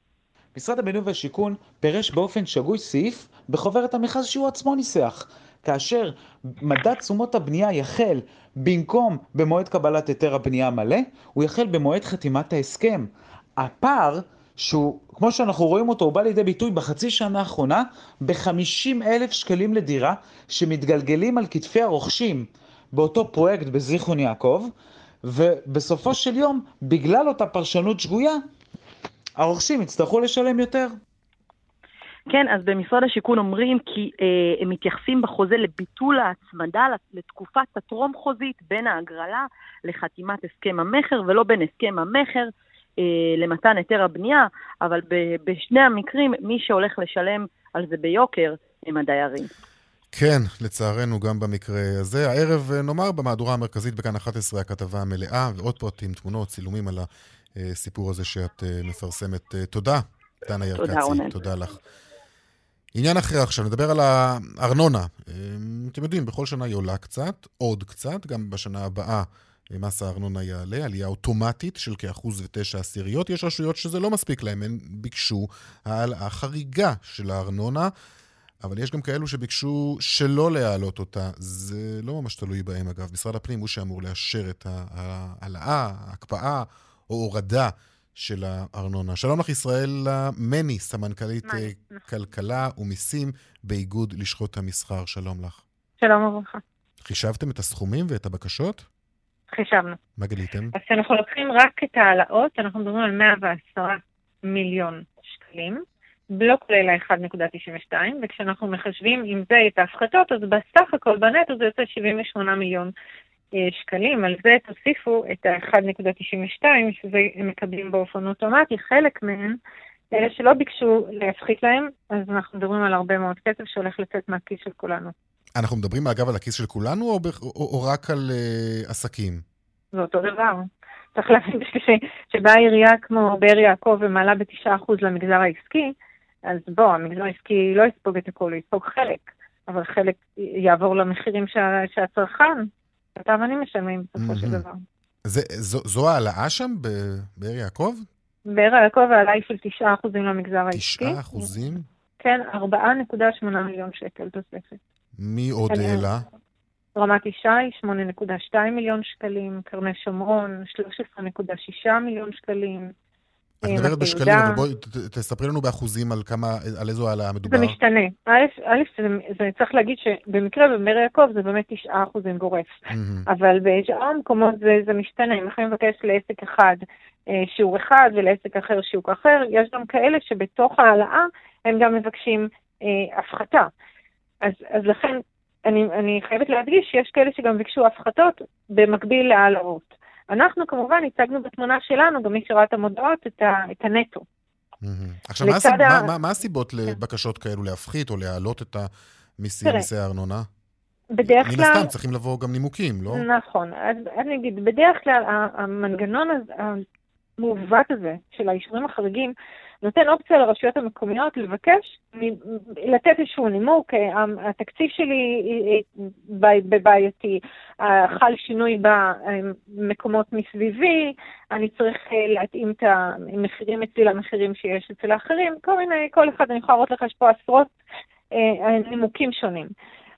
משרד הבינוי והשיכון פירש באופן שגוי סעיף בחוברת המכרז שהוא עצמו ניסח. כאשר מדד תשומות הבנייה יחל במקום במועד קבלת היתר הבנייה המלא, הוא יחל במועד חתימת ההסכם. הפער שהוא, כמו שאנחנו רואים אותו, הוא בא לידי ביטוי בחצי שנה האחרונה ב-50 אלף שקלים לדירה שמתגלגלים על כתפי הרוכשים באותו פרויקט בזיכרון יעקב, ובסופו של יום, בגלל אותה פרשנות שגויה, הרוכשים יצטרכו לשלם יותר. כן, אז במשרד השיכון אומרים כי אה, הם מתייחסים בחוזה לביטול ההצמדה לתקופת הטרום חוזית בין ההגרלה לחתימת הסכם המכר, ולא בין הסכם המכר אה, למתן היתר הבנייה, אבל ב- בשני המקרים מי שהולך לשלם על זה ביוקר הם הדיירים. כן, לצערנו גם במקרה הזה. הערב אה, נאמר במהדורה המרכזית בכאן 11 הכתבה המלאה, ועוד פרטים, תמונות, צילומים על הסיפור הזה שאת אה, מפרסמת. אה, תודה, דנה ירקצי. תודה. תודה לך. עניין אחר עכשיו, נדבר על הארנונה. אמ, אתם יודעים, בכל שנה היא עולה קצת, עוד קצת, גם בשנה הבאה מס הארנונה יעלה, עלייה אוטומטית של כאחוז ותשע עשיריות. יש רשויות שזה לא מספיק להם, הן ביקשו העלאה חריגה של הארנונה, אבל יש גם כאלו שביקשו שלא להעלות אותה. זה לא ממש תלוי בהם, אגב. משרד הפנים הוא שאמור לאשר את ההעלאה, ההקפאה או הורדה של הארנונה. שלום לך, ישראל מני, סמנכ"לית אה, כלכלה ומיסים באיגוד לשכות המסחר. שלום לך. שלום וברכה. חישבתם את הסכומים ואת הבקשות? חישבנו. מה גיליתם? אז כשאנחנו לוקחים רק את ההעלאות, אנחנו מדברים על 110 מיליון שקלים, לא כולל ה-1.92, וכשאנחנו מחשבים עם זה את ההפחתות, אז בסך הכל בנטו זה יוצא 78 מיליון שקלים, על זה תוסיפו את ה-1.92 שזה הם מקבלים באופן אוטומטי, חלק מהם, אלה שלא ביקשו להפחית להם, אז אנחנו מדברים על הרבה מאוד כסף שהולך לצאת מהכיס של כולנו. אנחנו מדברים אגב על הכיס של כולנו או, או, או רק על uh, עסקים? זה אותו דבר. צריך להבין (laughs) שבאה עירייה כמו באר יעקב ומעלה ב-9% למגזר העסקי, אז בוא, המגזר העסקי לא יספוג את הכול, הוא יספוג חלק, אבל חלק יעבור למחירים שה, שהצרכן אתה ואני משלמים בסופו של דבר. זה, זו, זו העלאה שם בבאר יעקב? באר יעקב העלאה היא של 9% למגזר העסקי. 9%? כן, 4.8 מיליון שקל תוספת. מי עוד העלה? רמת ישי, 8.2 מיליון שקלים, קרני שומרון, 13.6 מיליון שקלים. את מדברת בשקלים, אבל בואי תספרי לנו באחוזים על כמה, על איזו העלאה מדובר. זה משתנה. א', זה צריך להגיד שבמקרה במאיר יעקב זה באמת 9 אחוזים גורף. אבל בשאר המקומות זה משתנה. אם אנחנו נבקש לעסק אחד אה, שיעור אחד ולעסק אחר שיעור אחר, יש גם כאלה שבתוך ההעלאה הם גם מבקשים אה, הפחתה. אז, לכן אני חייבת להדגיש שיש כאלה שגם ביקשו הפחתות במקביל להעלאות. אנחנו כמובן הצגנו בתמונה שלנו, גם מי שראה את המודעות, את, ה, את הנטו. עכשיו, מה, הסיב... ה... מה, מה הסיבות. לבקשות כאלו להפחית או להעלות את המיסי הארנונה? בדרך כלל... מן הסתם צריכים לבוא גם נימוקים, לא? נכון. אז אני אגיד, בדרך כלל המנגנון המעוות הזה של האישורים החריגים נותן אופציה לרשויות המקומיות לבקש, לתת איזשהו נימוק, אה, התקציב שלי בבעייתי, חל שינוי במקומות מסביבי, אני צריך אה, להתאים את המחירים אצלי למחירים שיש אצל האחרים, כל מיני, כל אחד, אני יכולה להראות לך, יש פה עשרות אה, נימוקים שונים.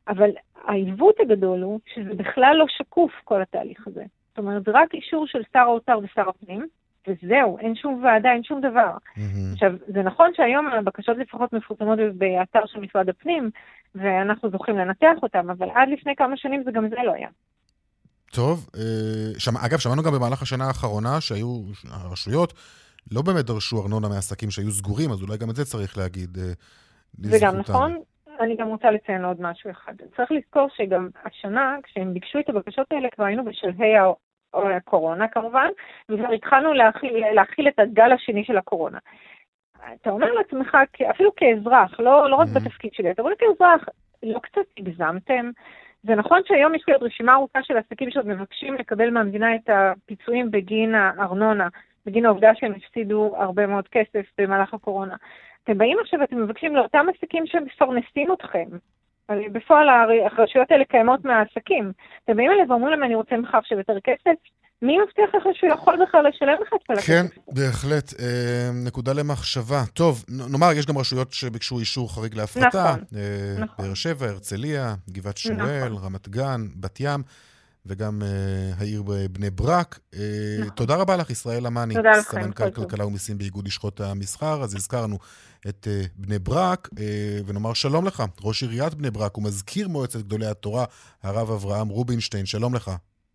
אבל העיוות הגדול הוא שזה בכלל לא שקוף, כל התהליך הזה. זאת אומרת, זה רק אישור של שר האוצר ושר הפנים, וזהו, אין שום ועדה, אין שום דבר. Mm-hmm. עכשיו, זה נכון שהיום הבקשות לפחות מפורסמות באתר של משרד הפנים, ואנחנו זוכים לנתח אותם, אבל עד לפני כמה שנים זה גם זה לא היה. טוב, אה, שמע, אגב, שמענו גם במהלך השנה האחרונה שהיו הרשויות לא באמת דרשו ארנונה מעסקים שהיו סגורים, אז אולי גם את זה צריך להגיד אה, לזכותם. זה גם נכון. אני גם רוצה לציין עוד משהו אחד. צריך לזכור שגם השנה, כשהם ביקשו את הבקשות האלה, כבר היינו בשלהי הקורונה כמובן, וכבר התחלנו להכיל, להכיל את הגל השני של הקורונה. אתה אומר לעצמך, אפילו כאזרח, לא, לא רק mm-hmm. בתפקיד שלי, אתה אומר כאזרח, לא קצת הגזמתם? זה נכון שהיום יש לי עוד רשימה ארוכה של עסקים שעוד מבקשים לקבל מהמדינה את הפיצויים בגין הארנונה, בגין העובדה שהם הפסידו הרבה מאוד כסף במהלך הקורונה. אתם באים עכשיו ואתם מבקשים לאותם עסקים שמפרנסים אתכם. בפועל הרשויות האלה קיימות מהעסקים. אתם באים אליהם ואומרים להם, אני רוצה ממך עכשיו יותר כסף? מי מבטיח לך שהוא יכול בכלל לשלם לך את כל הכסף? כן, בהחלט. אה, נקודה למחשבה. טוב, נאמר, יש גם רשויות שביקשו אישור חריג להפרטה. נכון, אה, נכון. באר שבע, הרצליה, גבעת שמואל, נכון. רמת גן, בת ים. וגם uh, העיר בני ברק. Uh, נכון. תודה רבה לך, ישראל אמני, סמנכ"ל כלכלה ומיסים באיגוד לשכות המסחר. אז הזכרנו את uh, בני ברק, uh, ונאמר שלום לך, ראש עיריית בני ברק ומזכיר מועצת גדולי התורה, הרב אברהם רובינשטיין, שלום לך.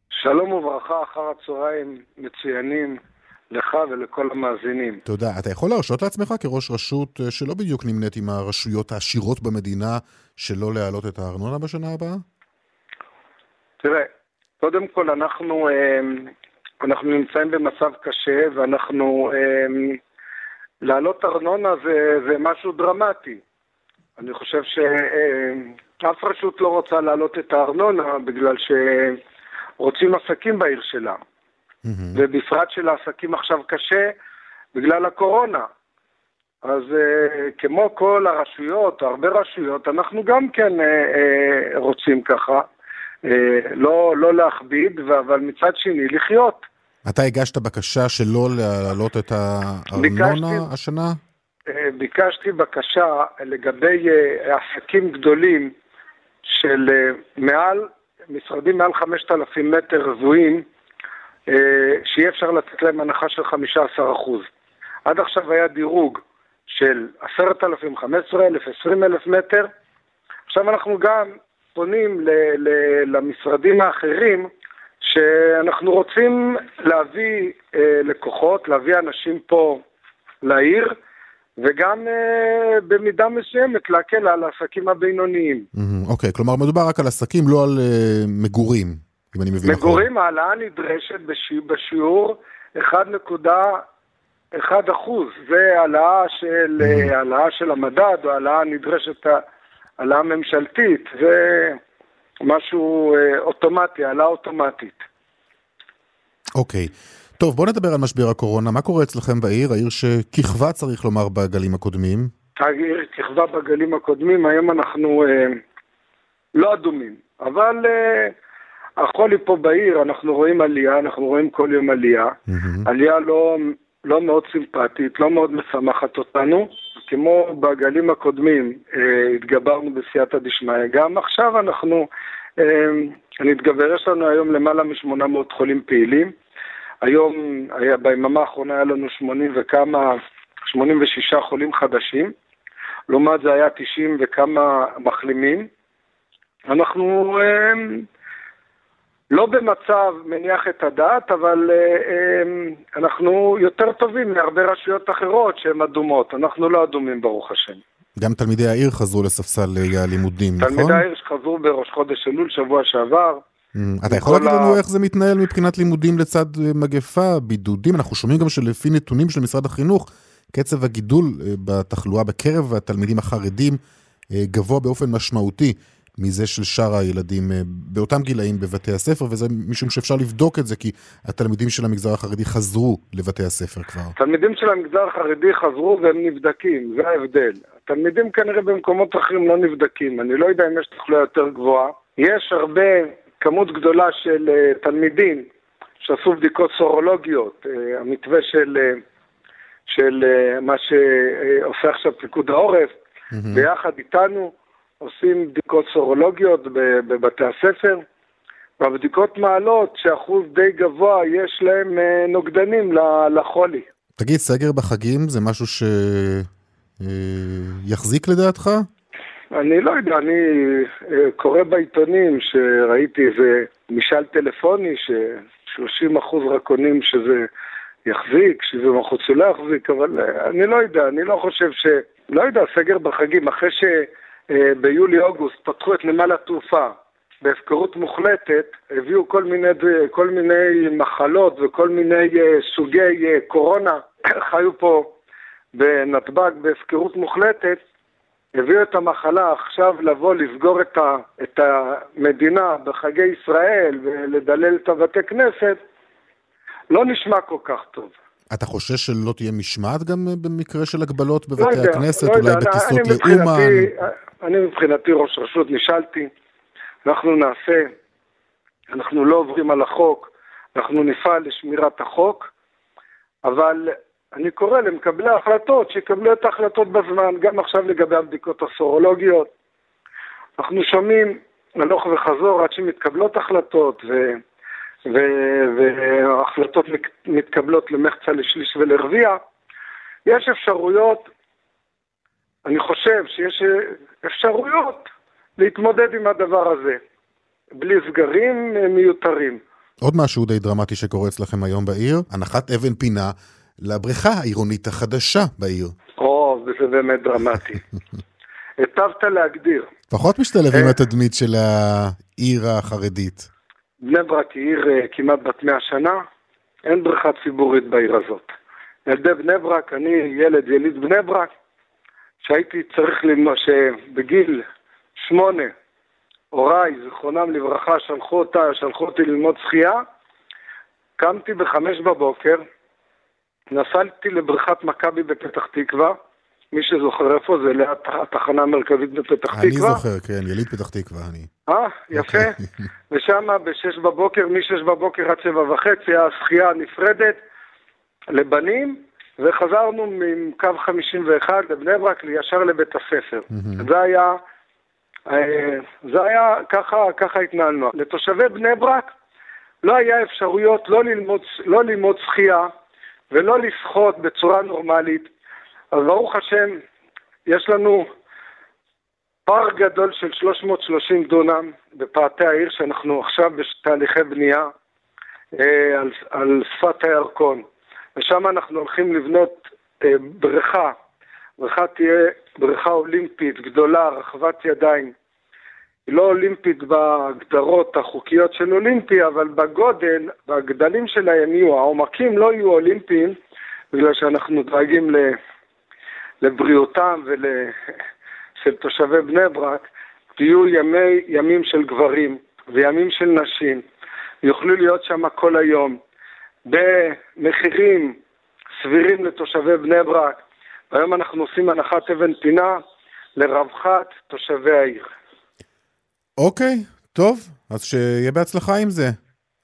שלום וברכה, אחר הצהריים מצוינים. לך ולכל המאזינים. תודה. אתה יכול להרשות לעצמך כראש רשות שלא בדיוק נמנית עם הרשויות העשירות במדינה שלא להעלות את הארנונה בשנה הבאה? תראה, קודם כל אנחנו, אמ, אנחנו נמצאים במצב קשה ואנחנו, אמ, להעלות ארנונה זה, זה משהו דרמטי. אני חושב שאף רשות לא רוצה להעלות את הארנונה בגלל שרוצים עסקים בעיר שלה. Mm-hmm. ובפרט שלעסקים עכשיו קשה בגלל הקורונה. אז uh, כמו כל הרשויות, הרבה רשויות, אנחנו גם כן uh, uh, רוצים ככה. אה, לא, לא להכביד, אבל מצד שני לחיות. אתה הגשת בקשה שלא להעלות את הארנונה השנה? אה, ביקשתי בקשה לגבי אה, עסקים גדולים של מעל, משרדים מעל 5,000 מטר רבועים, שיהיה אפשר לתת להם הנחה של 15%. עד עכשיו היה דירוג של 10,000, 15,000, 20,000 מטר. עכשיו אנחנו גם פונים ל- ל- למשרדים האחרים שאנחנו רוצים להביא אה, לקוחות, להביא אנשים פה לעיר, וגם אה, במידה מסוימת להקל על העסקים הבינוניים. אוקיי, okay, כלומר מדובר רק על עסקים, לא על אה, מגורים, אם אני מבין נכון. מגורים, העלאה נדרשת בשי, בשיעור 1.1 אחוז, זה העלאה של, mm-hmm. העלאה של המדד או העלאה נדרשת העלאה ממשלתית, זה משהו אה, אוטומטי, העלאה אוטומטית. אוקיי. טוב, בואו נדבר על משבר הקורונה. מה קורה אצלכם בעיר? העיר שכיכבה, צריך לומר, בגלים הקודמים. העיר כיכבה בגלים הקודמים, היום אנחנו אה, לא אדומים. אבל אה, החולי פה בעיר, אנחנו רואים עלייה, אנחנו רואים כל יום עלייה. Mm-hmm. עלייה לא, לא מאוד סימפטית, לא מאוד משמחת אותנו. כמו בגלים הקודמים אה, התגברנו בסייעתא דשמיא, גם עכשיו אנחנו אה, נתגבר, יש לנו היום למעלה מ-800 חולים פעילים. היום, היה, ביממה האחרונה היה לנו 80 וכמה, 86 חולים חדשים. לעומת זה היה 90 וכמה מחלימים. אנחנו אה, לא במצב מניח את הדעת, אבל אה, אה, אנחנו יותר טובים מהרבה רשויות אחרות שהן אדומות. אנחנו לא אדומים, ברוך השם. גם תלמידי העיר חזרו לספסל אה, הלימודים, נכון? תלמידי העיר שחזרו בראש חודש אלול, שבוע שעבר. Mm, אתה יכול להגיד לנו איך זה מתנהל מבחינת לימודים לצד מגפה, בידודים? אנחנו שומעים גם שלפי נתונים של משרד החינוך, קצב הגידול בתחלואה בקרב התלמידים החרדים גבוה באופן משמעותי. מזה של שאר הילדים אה, באותם גילאים בבתי הספר, וזה משום שאפשר לבדוק את זה, כי התלמידים של המגזר החרדי חזרו לבתי הספר כבר. תלמידים של המגזר החרדי חזרו והם נבדקים, זה ההבדל. התלמידים כנראה במקומות אחרים לא נבדקים, אני לא יודע אם יש תחלואה יותר גבוהה. יש הרבה, כמות גדולה של uh, תלמידים שעשו בדיקות סורולוגיות, uh, המתווה של, uh, של uh, מה שעושה עכשיו פיקוד העורף, mm-hmm. ביחד איתנו. עושים בדיקות סורולוגיות בבתי הספר, והבדיקות מעלות שאחוז די גבוה יש להם אה, נוגדנים לחולי. תגיד, סגר בחגים זה משהו שיחזיק אה, לדעתך? אני לא יודע, אני אה, קורא בעיתונים שראיתי איזה משאל טלפוני ש-30% רק עונים שזה יחזיק, שזה מחוץ שלא יחזיק, אבל אני לא יודע, אני לא חושב ש... לא יודע, סגר בחגים, אחרי שביולי-אוגוסט פתחו את נמל התעופה. בהפקרות מוחלטת, הביאו כל מיני, כל מיני מחלות וכל מיני אה, סוגי אה, קורונה, (coughs) חיו פה בנתב"ג. בהפקרות מוחלטת, הביאו את המחלה עכשיו לבוא לסגור את, ה, את המדינה בחגי ישראל ולדלל את הבתי כנסת, לא נשמע כל כך טוב. אתה חושש שלא תהיה משמעת גם במקרה של הגבלות לא בבתי יודע, הכנסת, לא אולי יודע, בטיסות לאומן? אני מבחינתי ראש רשות, נשאלתי, אנחנו נעשה, אנחנו לא עוברים על החוק, אנחנו נפעל לשמירת החוק, אבל אני קורא למקבלי ההחלטות שיקבלו את ההחלטות בזמן, גם עכשיו לגבי הבדיקות הסורולוגיות. אנחנו שומעים הלוך וחזור עד שמתקבלות החלטות, ו... ו- מתקבלות למחצה, לשליש ולרביע. יש אפשרויות, אני חושב שיש אפשרויות להתמודד עם הדבר הזה, בלי סגרים אה, מיותרים. עוד משהו די דרמטי שקורה אצלכם היום בעיר, הנחת אבן פינה לבריכה העירונית החדשה בעיר. או, וזה באמת דרמטי. (laughs) היטבת להגדיר. פחות משתלב עם אה. התדמית של העיר החרדית. בני ברק היא עיר אה, כמעט בת מאה שנה, אין בריכה ציבורית בעיר הזאת. ילדי בני ברק, אני ילד יליד בני ברק, שהייתי צריך ללמוד, שבגיל שמונה, הוריי, זיכרונם לברכה, שלחו, אותה, שלחו אותי ללמוד שחייה, קמתי בחמש בבוקר, נסעתי לבריכת מכבי בפתח תקווה, מי שזוכר איפה זה, ליד התחנה המרכזית בפתח תקווה. אני זוכר, כן, יליד פתח תקווה אני. אה, יפה. ושם בשש בבוקר, משש בבוקר עד שבע וחצי, היה שחייה נפרדת לבנים, וחזרנו מקו 51 לבני ברק ישר לבית הספר. זה היה, אה, זה היה, ככה, ככה התנהלנו. לתושבי בני ברק לא היה אפשרויות לא ללמוד, לא ללמוד שחייה ולא לשחות בצורה נורמלית. אז ברוך השם, יש לנו פארק גדול של 330 דונם בפאתי העיר, שאנחנו עכשיו בתהליכי בנייה אה, על, על שפת הירקון. ושם אנחנו הולכים לבנות אה, בריכה. בריכה תהיה בריכה אולימפית גדולה, רחבת ידיים. היא לא אולימפית בהגדרות החוקיות של אולימפי, אבל בגודל, בגדלים שלהם יהיו. העומקים לא יהיו אולימפיים, בגלל שאנחנו דואגים. לבריאותם ול... (laughs) של תושבי בני ברק, תהיו ימי, ימים של גברים וימים של נשים, יוכלו להיות שם כל היום, במחירים סבירים לתושבי בני ברק. והיום אנחנו עושים הנחת אבן פינה לרווחת תושבי העיר. אוקיי, טוב, אז שיהיה בהצלחה עם זה.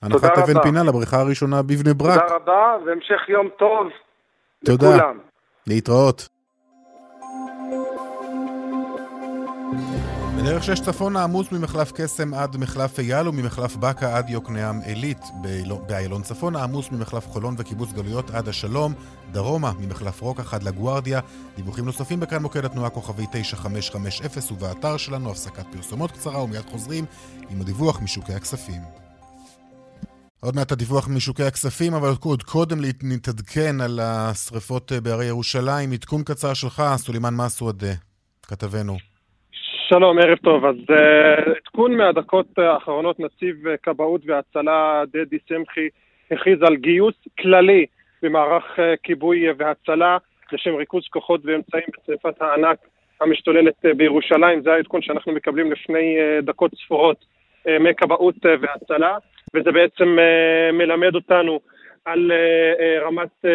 הנחת אבן רבה. פינה לבריכה הראשונה בבני ברק. תודה רבה והמשך יום טוב תודה. לכולם. להתראות. בדרך שש צפונה עמוס ממחלף קסם עד מחלף אייל וממחלף באקה עד יוקנעם עילית. באיילון צפונה עמוס ממחלף חולון וקיבוץ גלויות עד השלום. דרומה ממחלף רוקח עד לגוארדיה. דיווחים נוספים בכאן מוקד התנועה כוכבי 9550 ובאתר שלנו הפסקת פרסומות קצרה ומיד חוזרים עם הדיווח משוקי הכספים. עוד מעט הדיווח משוקי הכספים, אבל עוד קודם נתעדכן על השריפות אה, בהרי ירושלים. עדכון קצר שלך, סולימאן מסעוד, אה, כתבנו. שלום, ערב טוב. אז אה, עדכון מהדקות האחרונות, נציב אה, כבאות והצלה דדי שמחי הכריז על גיוס כללי במערך אה, כיבוי והצלה לשם ריכוז כוחות ואמצעים בשרפת הענק המשתוללת בירושלים. זה העדכון שאנחנו מקבלים לפני דקות ספורות מכבאות והצלה, וזה בעצם מלמד אותנו על רמת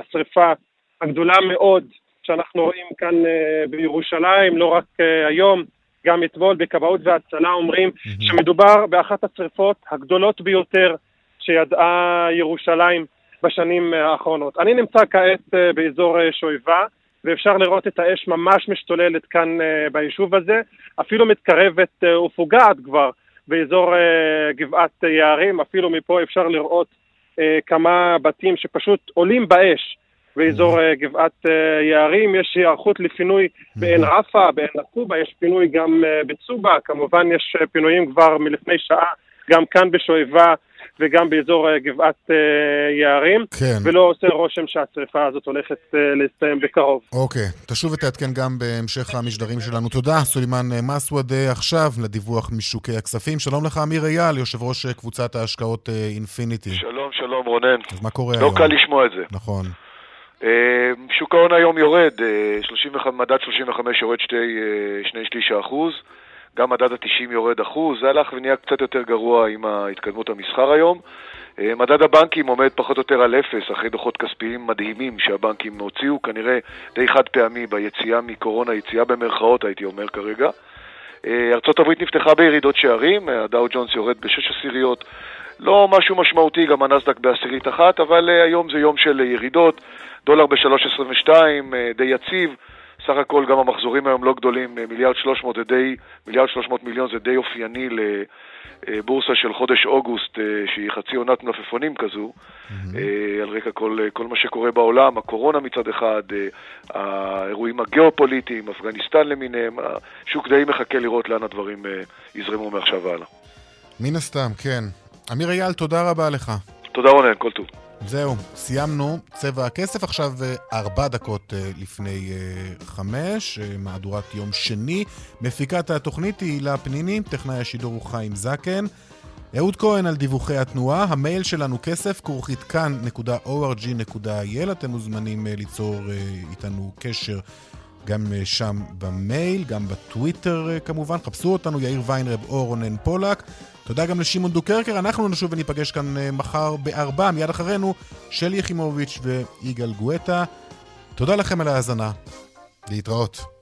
השרפה הגדולה מאוד שאנחנו רואים כאן uh, בירושלים, לא רק uh, היום, גם אתמול בכבאות והצלה אומרים שמדובר באחת השרפות הגדולות ביותר שידעה ירושלים בשנים uh, האחרונות. אני נמצא כעת באזור שואבה, ואפשר לראות את האש ממש משתוללת כאן ביישוב הזה, אפילו מתקרבת ופוגעת כבר באזור גבעת יערים, אפילו מפה אפשר לראות כמה בתים שפשוט עולים באש. באזור אה, גבעת אה, יערים, יש היערכות לפינוי בעין רפה, בעין נקובה, יש פינוי גם אה, בצובה, כמובן יש פינויים כבר מלפני שעה, גם כאן בשואבה וגם באזור גבעת יערים, כן. ולא עושה רושם שהשרפה הזאת הולכת להסתיים בקרוב. אוקיי, תשוב ותעדכן גם בהמשך המשדרים שלנו. תודה, סולימאן מסוודה. עכשיו לדיווח משוקי הכספים. שלום לך, אמיר אייל, יושב ראש קבוצת ההשקעות אינפיניטי. שלום, שלום, רונן. אז מה קורה לא היום? לא קל לשמוע את זה. נכון. שוק ההון היום יורד, 35, מדד 35 יורד שתי, שני שליש האחוז. גם מדד ה-90 יורד אחוז, זה הלך ונהיה קצת יותר גרוע עם התקדמות המסחר היום. אה, מדד הבנקים עומד פחות או יותר על אפס, אחרי דוחות כספיים מדהימים שהבנקים הוציאו, כנראה די חד פעמי ביציאה מקורונה, יציאה במרכאות הייתי אומר כרגע. אה, ארה"ב נפתחה בירידות שערים, הדאו ג'ונס יורד בשש עשיריות, לא משהו משמעותי, גם הנסדק בעשירית אחת, אבל אה, היום זה יום של ירידות, דולר ב-3.22, די יציב. סך הכל גם המחזורים היום לא גדולים, אה, מיליארד שלוש מאות זה די, מיליארד שלוש מאות מיליון זה די אופייני לבורסה של חודש אוגוסט, אה, שהיא חצי עונת מלפפונים כזו, mm-hmm. על רקע כל, כל מה שקורה בעולם, הקורונה מצד אחד, האירועים הגיאופוליטיים, אפגניסטן למיניהם, השוק די מחכה לראות לאן הדברים יזרמו מעכשיו והלאה. מן הסתם, כן. אמיר אייל, תודה רבה לך. תודה רונן, כל טוב. זהו, סיימנו צבע הכסף, עכשיו אה, ארבע דקות אה, לפני אה, חמש, מהדורת יום שני. מפיקת התוכנית היא הילה פניני, טכנאי השידור הוא חיים זקן. אהוד כהן על דיווחי התנועה, המייל שלנו כסף, כרוכית כאן.org.il, אתם מוזמנים ליצור איתנו קשר גם שם במייל, גם בטוויטר כמובן, חפשו אותנו, יאיר ויינרב או רונן פולק. תודה גם לשמעון דוקרקר, אנחנו נשוב וניפגש כאן אה, מחר בארבע, מיד אחרינו, שלי יחימוביץ' ויגאל גואטה. תודה לכם על ההאזנה, להתראות.